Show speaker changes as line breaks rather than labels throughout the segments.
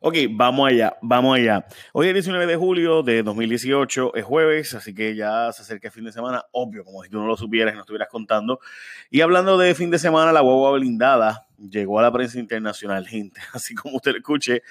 Ok, vamos allá, vamos allá. Hoy es 19 de julio de 2018, es jueves, así que ya se acerca el fin de semana, obvio, como si tú no lo supieras y no estuvieras contando. Y hablando de fin de semana, la guagua blindada llegó a la prensa internacional, gente. Así como usted lo escuche,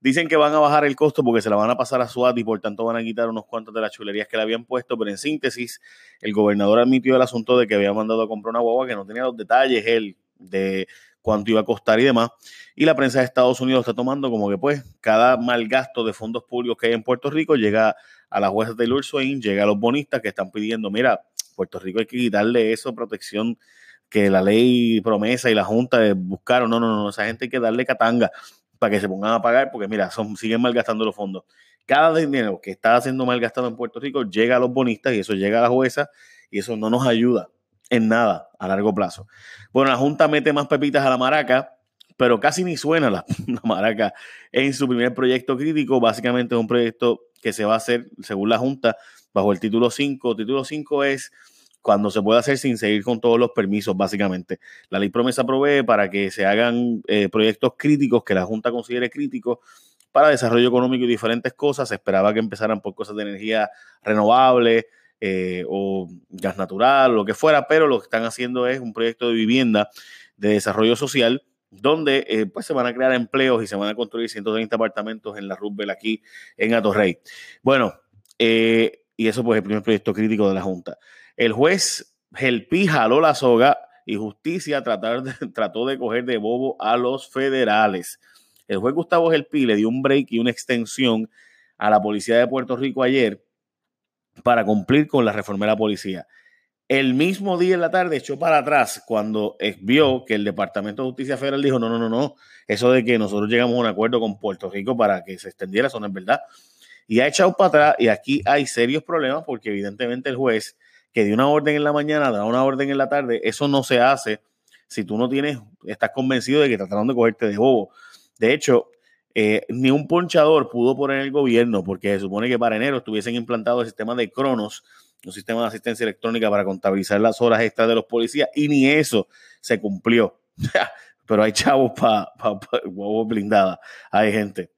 dicen que van a bajar el costo porque se la van a pasar a SWAT y por tanto van a quitar unos cuantos de las chulerías que le habían puesto, pero en síntesis, el gobernador admitió el asunto de que había mandado a comprar una guagua que no tenía los detalles él de cuánto iba a costar y demás. Y la prensa de Estados Unidos está tomando como que pues cada mal gasto de fondos públicos que hay en Puerto Rico llega a la jueza Taylor Swain, llega a los bonistas que están pidiendo, mira, Puerto Rico hay que quitarle eso, protección que la ley promesa y la Junta buscaron. No, no, no, esa gente hay que darle catanga para que se pongan a pagar, porque mira, son, siguen malgastando los fondos. Cada dinero que está siendo malgastado en Puerto Rico llega a los bonistas y eso llega a la jueza y eso no nos ayuda en nada a largo plazo. Bueno, la Junta mete más pepitas a la maraca, pero casi ni suena la, maraca en su primer proyecto crítico. Básicamente es un proyecto que se va a hacer, según la Junta, bajo el título 5. Título 5 es cuando se puede hacer sin seguir con todos los permisos, básicamente. La ley promesa provee para que se hagan eh, proyectos críticos que la Junta considere críticos para desarrollo económico y diferentes cosas. Se esperaba que empezaran por cosas de energía renovable, eh, o gas natural, lo que fuera, pero lo que están haciendo es un proyecto de vivienda de desarrollo social donde eh, pues se van a crear empleos y se van a construir 130 apartamentos en la Rubel aquí en Atorrey. Bueno, eh, y eso pues es el primer proyecto crítico de la Junta. El juez Gelpi jaló la soga y justicia tratar de, trató de coger de bobo a los federales. El juez Gustavo Gelpi le dio un break y una extensión a la policía de Puerto Rico ayer para cumplir con la reforma de la policía. El mismo día en la tarde echó para atrás cuando vio que el Departamento de Justicia Federal dijo, no, no, no, no, eso de que nosotros llegamos a un acuerdo con Puerto Rico para que se extendiera, eso no es verdad. Y ha echado para atrás y aquí hay serios problemas porque evidentemente el juez que dio una orden en la mañana, da una orden en la tarde, eso no se hace si tú no tienes, estás convencido de que trataron de cogerte de bobo. De hecho, eh, ni un ponchador pudo poner el gobierno porque se supone que para enero estuviesen implantados el sistema de Cronos, un sistema de asistencia electrónica para contabilizar las horas extras de los policías y ni eso se cumplió. Pero hay chavos para pa, blindada, hay gente.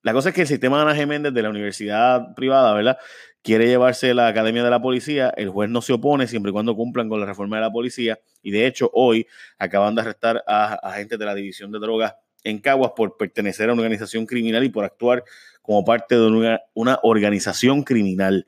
La cosa es que el sistema de Ana Geméndez de la universidad privada, ¿verdad? Quiere llevarse la Academia de la Policía, el juez no se opone siempre y cuando cumplan con la reforma de la policía y de hecho hoy acaban de arrestar a agentes de la División de Drogas en Caguas por pertenecer a una organización criminal y por actuar como parte de una, organización criminal.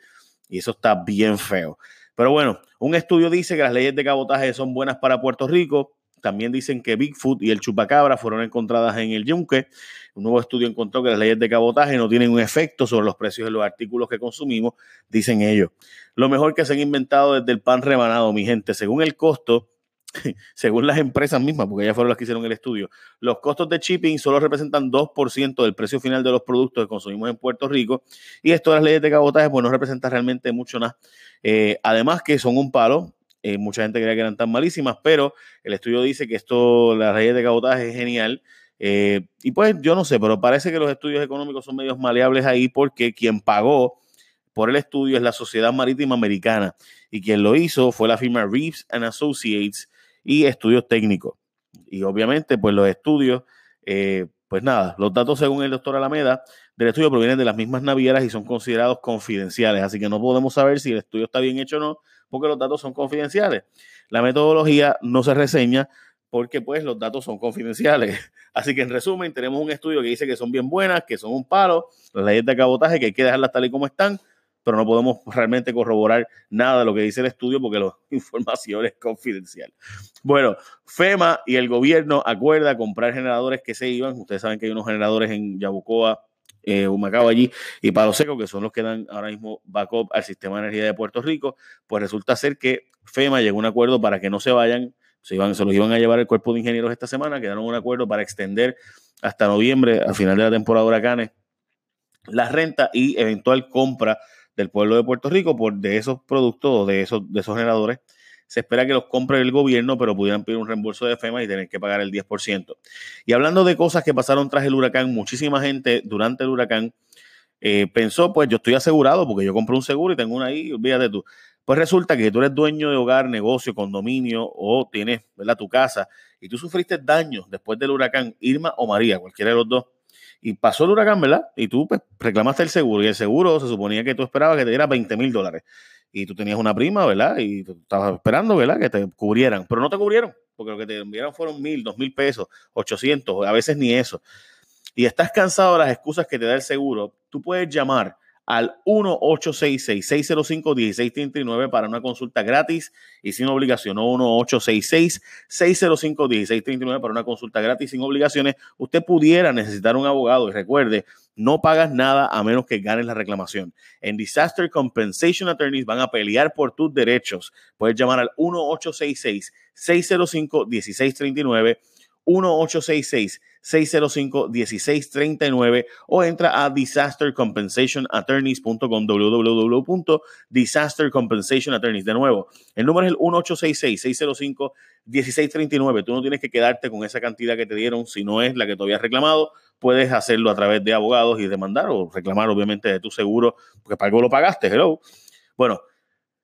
Y eso está bien feo. Pero bueno, un estudio dice que las leyes de cabotaje son buenas para Puerto Rico. También dicen que Bigfoot y el chupacabra fueron encontradas en el yunque. Un nuevo estudio encontró que las leyes de cabotaje no tienen un efecto sobre los precios de los artículos que consumimos, dicen ellos. Lo mejor que se han inventado desde el pan rebanado, mi gente. Según el costo, según las empresas mismas, porque ellas fueron las que hicieron el estudio, los costos de shipping solo representan 2% del precio final de los productos que consumimos en Puerto Rico y esto de las leyes de cabotaje pues no representa realmente mucho nada. Eh, además que son un palo, eh, mucha gente creía que eran tan malísimas, pero el estudio dice que esto, las leyes de cabotaje es genial. Eh, y pues yo no sé, pero parece que los estudios económicos son medios maleables ahí porque quien pagó por el estudio es la Sociedad Marítima Americana y quien lo hizo fue la firma Reeves and Associates y estudios técnicos. Y obviamente, pues los estudios, eh, pues nada, los datos según el doctor Alameda del estudio provienen de las mismas navieras y son considerados confidenciales, así que no podemos saber si el estudio está bien hecho o no, porque los datos son confidenciales. La metodología no se reseña porque pues los datos son confidenciales. Así que en resumen, tenemos un estudio que dice que son bien buenas, que son un palo, las leyes de cabotaje que hay que dejarlas tal y como están, pero no podemos realmente corroborar nada de lo que dice el estudio porque la información es confidencial. Bueno, FEMA y el gobierno acuerda comprar generadores que se iban. Ustedes saben que hay unos generadores en Yabucoa, eh, Humacao allí y Palo Seco, que son los que dan ahora mismo backup al sistema de energía de Puerto Rico. Pues resulta ser que FEMA llegó a un acuerdo para que no se vayan, se, iban, se los iban a llevar el cuerpo de ingenieros esta semana, quedaron un acuerdo para extender hasta noviembre, al final de la temporada de huracanes, la renta y eventual compra del pueblo de Puerto Rico por de esos productos de esos, de esos generadores. Se espera que los compre el gobierno, pero pudieran pedir un reembolso de FEMA y tener que pagar el 10%. Y hablando de cosas que pasaron tras el huracán, muchísima gente durante el huracán eh, pensó, pues yo estoy asegurado porque yo compré un seguro y tengo una ahí, olvídate tú. Pues resulta que tú eres dueño de hogar, negocio, condominio o tienes ¿verdad? tu casa y tú sufriste daños después del huracán Irma o María, cualquiera de los dos, Y pasó el huracán, ¿verdad? Y tú pues, reclamaste el seguro y el seguro se suponía que tú esperabas que te diera 20 mil dólares. Y tú tenías una prima, ¿verdad? Y tú estabas esperando, ¿verdad? Que te cubrieran. Pero no te cubrieron, porque lo que te enviaron fueron mil, dos mil pesos, 800, a veces ni eso. Y estás cansado de las excusas que te da el seguro, tú puedes llamar al 1-866-605-1639 para una consulta gratis y sin obligación. 1-866-605-1639 para una consulta gratis sin obligaciones. Usted pudiera necesitar un abogado y recuerde, no pagas nada a menos que ganes la reclamación. En Disaster Compensation Attorneys van a pelear por tus derechos. Puedes llamar al 1-866-605-1639. 1-866 605-1639 o entra a disastercompensationattorneys.com www.disastercompensationattorneys. De nuevo, el número es el 1866-605-1639. Tú no tienes que quedarte con esa cantidad que te dieron si no es la que todavía has reclamado. Puedes hacerlo a través de abogados y demandar o reclamar obviamente de tu seguro, porque para algo lo pagaste, hello. Bueno,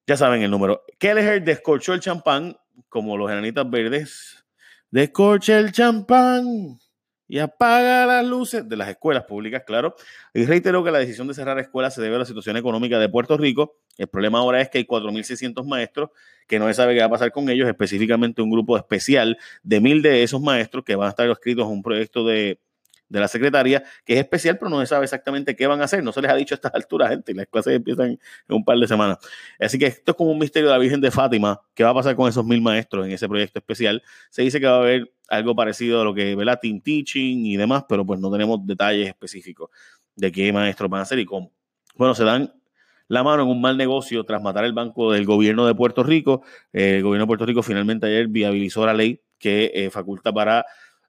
ya saben el número. Kelleher descorchó el champán como los enanitas verdes. Descorcha el champán y apaga las luces de las escuelas públicas, claro. Y reitero que la decisión de cerrar escuelas se debe a la situación económica de Puerto Rico. El problema ahora es que hay 4.600 maestros que no se sabe qué va a pasar con ellos, específicamente un grupo especial de mil de esos maestros que van a estar inscritos en un proyecto de de la secretaria, que es especial, pero no se sabe exactamente qué van a hacer. No se les ha dicho a estas alturas, gente, y las clases empiezan en un par de semanas. Así que esto es como un misterio de la Virgen de Fátima. ¿Qué va a pasar con esos mil maestros en ese proyecto especial? Se dice que va a haber algo parecido a lo que ve la Team Teaching y demás, pero pues no tenemos detalles específicos de qué maestros van a ser y cómo. Bueno, se dan la mano en un mal negocio tras matar el banco del gobierno de Puerto Rico. el gobierno de Puerto Rico finalmente ayer viabilizó la ley que eh, faculta para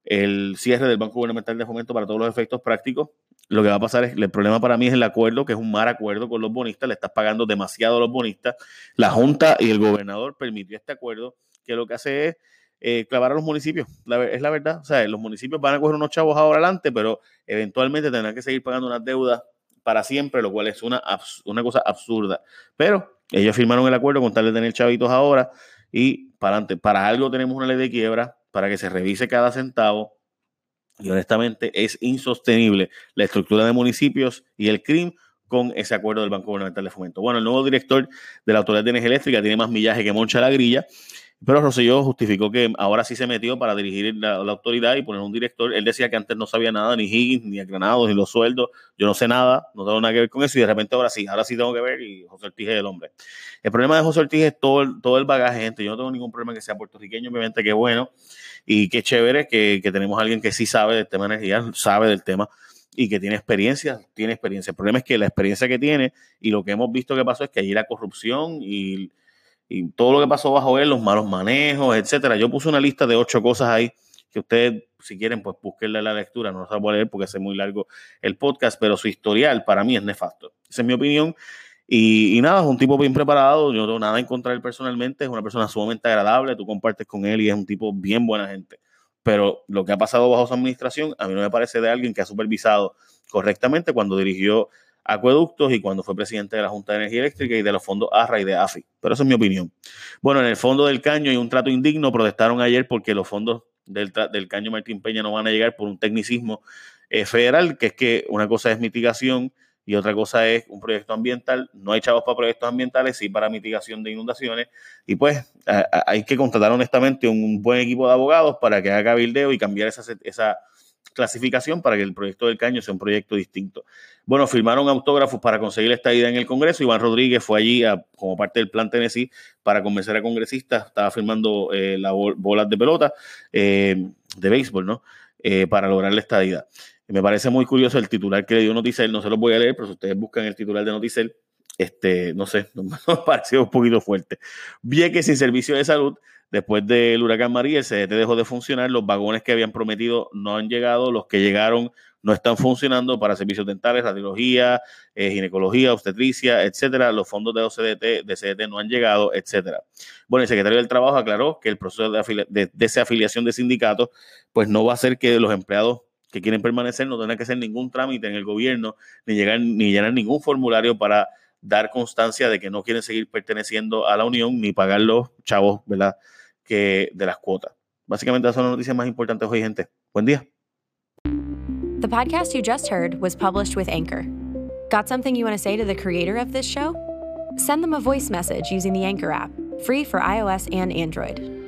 el cierre del Banco Gubernamental de Fomento para todos los efectos prácticos. Lo que va a pasar es, el problema para mí es el acuerdo, que es un mal acuerdo con los bonistas, le estás pagando demasiado a los bonistas. La Junta y el gobernador permitió este acuerdo, que lo que hace es eh, clavar a los municipios. es la verdad. O sea, los municipios van a coger unos chavos ahora adelante, pero eventualmente tendrán que seguir pagando unas deudas para siempre, lo cual es una, una cosa absurda. Pero ellos firmaron el acuerdo con tal de tener chavitos ahora y para adelante. Para algo tenemos una ley de quiebra para que se revise cada centavo. Y honestamente es insostenible la estructura de municipios y el crimen con ese acuerdo del Banco Gubernamental de Fomento. Bueno, el nuevo director de la Autoridad de Energía Eléctrica tiene más millaje que Moncha la grilla pero Rosselló justificó que ahora sí se metió para dirigir la, autoridad y poner un director. Él decía que antes no sabía nada, ni Higgins, ni Granados, ni los sueldos. Yo no sé nada, no tengo nada que ver con eso y de repente ahora sí, ahora sí tengo que ver y José Ortiz es el hombre. El problema de José Ortiz es todo el, todo el bagaje, gente. Yo no tengo ningún problema que sea puertorriqueño, obviamente que bueno y qué chévere que, que tenemos a alguien que sí sabe del tema de energía, sabe del tema y que tiene experiencia, tiene experiencia. El problema es que la experiencia que tiene y lo que hemos visto que pasó es que allí la corrupción y y todo lo que pasó bajo él, los malos manejos, etcétera. Yo puse una lista de ocho cosas ahí que ustedes, si quieren, pues búsquenle la lectura. No se voy a leer porque es muy largo el podcast, pero su historial para mí es nefasto. Esa es mi opinión. Y, nada, es un tipo bien preparado. Yo no tengo nada en contra de él personalmente. Es una persona sumamente agradable. Tú compartes con él y es un tipo bien buena gente. Pero lo que ha pasado bajo su administración, a mí no me parece de alguien que ha supervisado correctamente cuando dirigió acueductos y cuando fue presidente de la Junta de Energía Eléctrica y de los fondos ARRA y de AFI. Pero eso es mi opinión. Bueno, en el fondo del caño hay un trato indigno. Protestaron ayer porque los fondos del, del caño Martín Peña no van a llegar por un tecnicismo eh, federal, que es que una cosa es mitigación y otra cosa es un proyecto ambiental. No hay chavos para proyectos ambientales, sí para mitigación de inundaciones. Y pues hay que contratar honestamente un buen equipo de abogados para que haga cabildeo y cambiar esa, esa clasificación para que el proyecto del caño sea un proyecto distinto. Bueno, firmaron autógrafos para conseguir esta idea en el Congreso. Iván Rodríguez fue allí como parte del plan Tennessee para convencer a congresistas. Estaba firmando eh, las bolas de pelota, eh, de béisbol, ¿no? Eh, para lograr la estadía. me parece muy curioso el titular que le dio Noticel. No se lo voy a leer, pero si ustedes buscan el titular de Noticel, este, no sé, me pareció un poquito fuerte. Que sin servicio de salud Después del huracán María, el CDT dejó de funcionar, los vagones que habían prometido no han llegado, los que llegaron no están funcionando para servicios dentales, radiología, eh, ginecología, obstetricia, etcétera. Los fondos de OCDT, de CDT no han llegado, etcétera. Bueno, el secretario del Trabajo aclaró que el proceso de, de desafiliación de sindicatos, pues no va a hacer que los empleados que quieren permanecer no tengan que hacer ningún trámite en el gobierno, ni llegar, ni llenar ningún formulario para dar constancia de que no quieren seguir perteneciendo a la Unión ni pagar los chavos, ¿verdad? Que de las cuotas. Básicamente, esas son las noticias más importantes hoy, gente. Buen día.
The podcast you just heard was published with Anchor. Got something you want to say to the creator of this show? Send them a voice message using the Anchor app, free for iOS and Android.